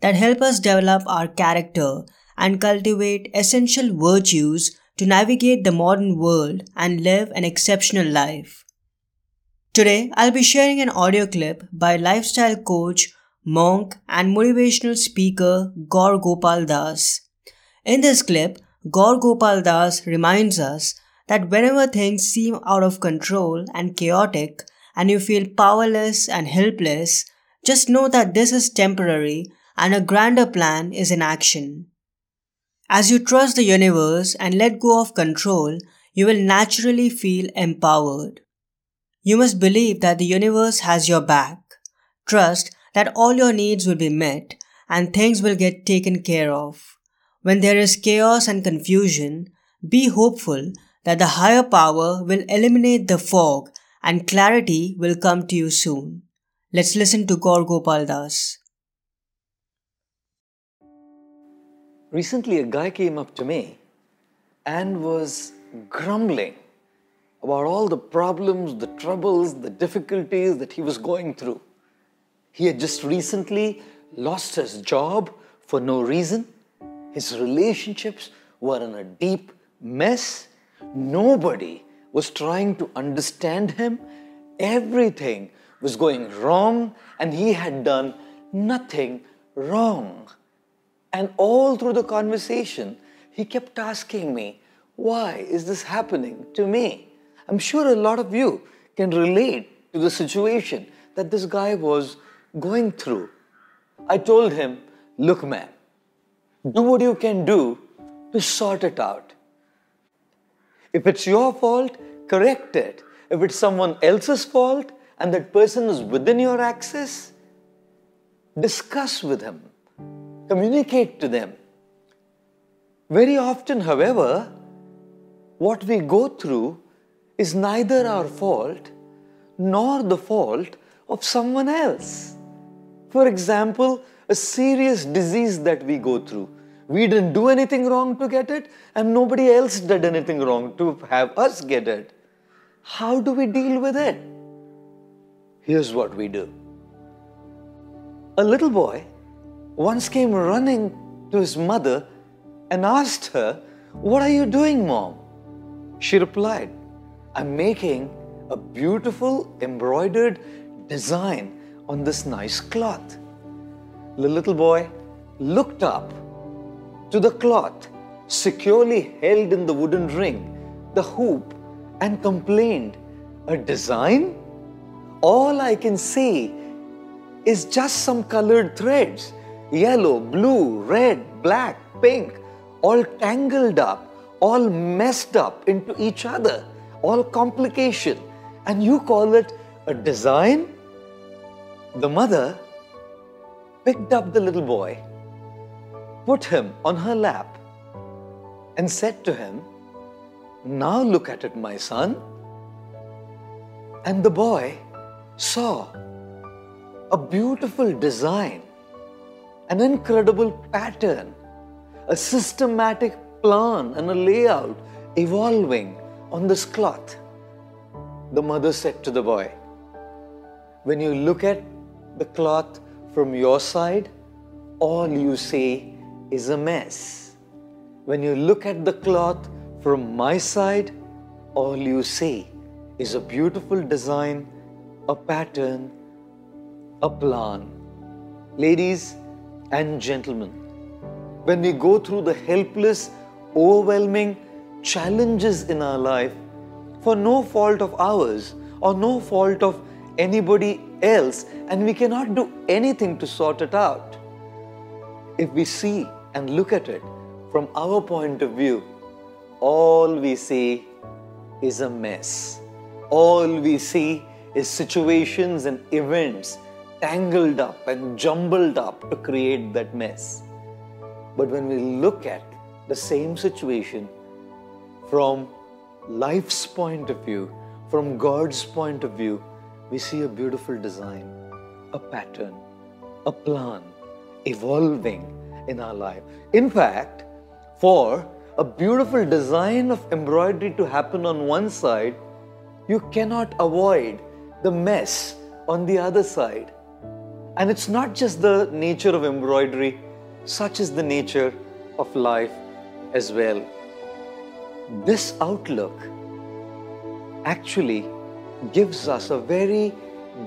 that help us develop our character and cultivate essential virtues to navigate the modern world and live an exceptional life. Today, I'll be sharing an audio clip by lifestyle coach, monk, and motivational speaker Gaur Gopal Das. In this clip, Gaur Gopal Das reminds us that whenever things seem out of control and chaotic, and you feel powerless and helpless, just know that this is temporary and a grander plan is in action. As you trust the universe and let go of control, you will naturally feel empowered. You must believe that the universe has your back. Trust that all your needs will be met and things will get taken care of. When there is chaos and confusion, be hopeful that the higher power will eliminate the fog and clarity will come to you soon. Let's listen to Gaur Gopal Das. Recently, a guy came up to me and was grumbling about all the problems, the troubles, the difficulties that he was going through. He had just recently lost his job for no reason. His relationships were in a deep mess. Nobody was trying to understand him. Everything was going wrong, and he had done nothing wrong. And all through the conversation, he kept asking me, Why is this happening to me? I'm sure a lot of you can relate to the situation that this guy was going through. I told him, Look, man, do what you can do to sort it out. If it's your fault, correct it. If it's someone else's fault and that person is within your access, discuss with him communicate to them. Very often, however, what we go through is neither our fault nor the fault of someone else. For example, a serious disease that we go through. We didn't do anything wrong to get it, and nobody else did anything wrong to have us get it. How do we deal with it? Here's what we do. A little boy once came running to his mother and asked her, What are you doing, mom? She replied, I'm making a beautiful embroidered design on this nice cloth. The little boy looked up to the cloth securely held in the wooden ring, the hoop, and complained, A design? All I can see is just some colored threads yellow, blue, red, black, pink, all tangled up, all messed up into each other, all complication. And you call it a design? The mother picked up the little boy, put him on her lap, and said to him, Now look at it, my son. And the boy saw a beautiful design an incredible pattern, a systematic plan and a layout evolving on this cloth. The mother said to the boy, When you look at the cloth from your side, all you see is a mess. When you look at the cloth from my side, all you see is a beautiful design, a pattern, a plan. Ladies, and gentlemen, when we go through the helpless, overwhelming challenges in our life for no fault of ours or no fault of anybody else, and we cannot do anything to sort it out, if we see and look at it from our point of view, all we see is a mess. All we see is situations and events tangled up and jumbled up to create that mess. But when we look at the same situation from life's point of view, from God's point of view, we see a beautiful design, a pattern, a plan evolving in our life. In fact, for a beautiful design of embroidery to happen on one side, you cannot avoid the mess on the other side. And it's not just the nature of embroidery, such is the nature of life as well. This outlook actually gives us a very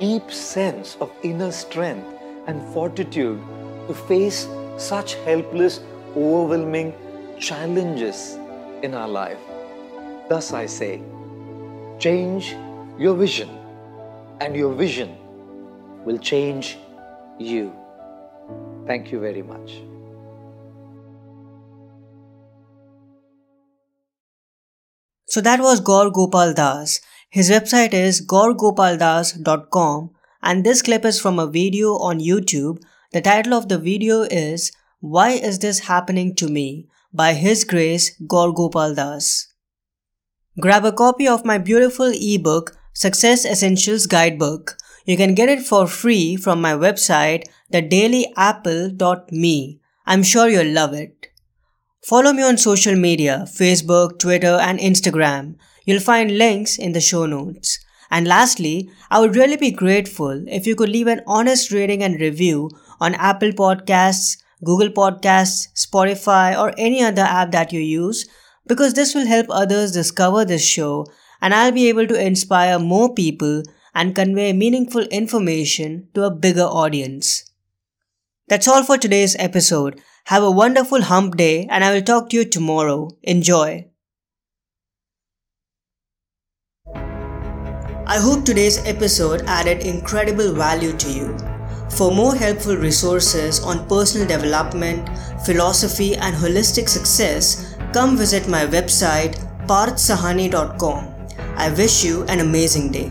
deep sense of inner strength and fortitude to face such helpless, overwhelming challenges in our life. Thus, I say, change your vision, and your vision will change you. Thank you very much. So that was Gaur Gopal Das. His website is gaurgopaldas.com and this clip is from a video on YouTube. The title of the video is Why is this happening to me? by His Grace Gaur Gopal Das. Grab a copy of my beautiful ebook Success Essentials Guidebook. You can get it for free from my website thedailyapple.me. I'm sure you'll love it. Follow me on social media, Facebook, Twitter, and Instagram. You'll find links in the show notes. And lastly, I would really be grateful if you could leave an honest rating and review on Apple Podcasts, Google Podcasts, Spotify, or any other app that you use because this will help others discover this show and I'll be able to inspire more people and convey meaningful information to a bigger audience. That's all for today's episode. Have a wonderful hump day and I will talk to you tomorrow. Enjoy. I hope today's episode added incredible value to you. For more helpful resources on personal development, philosophy, and holistic success, come visit my website parthsahani.com. I wish you an amazing day.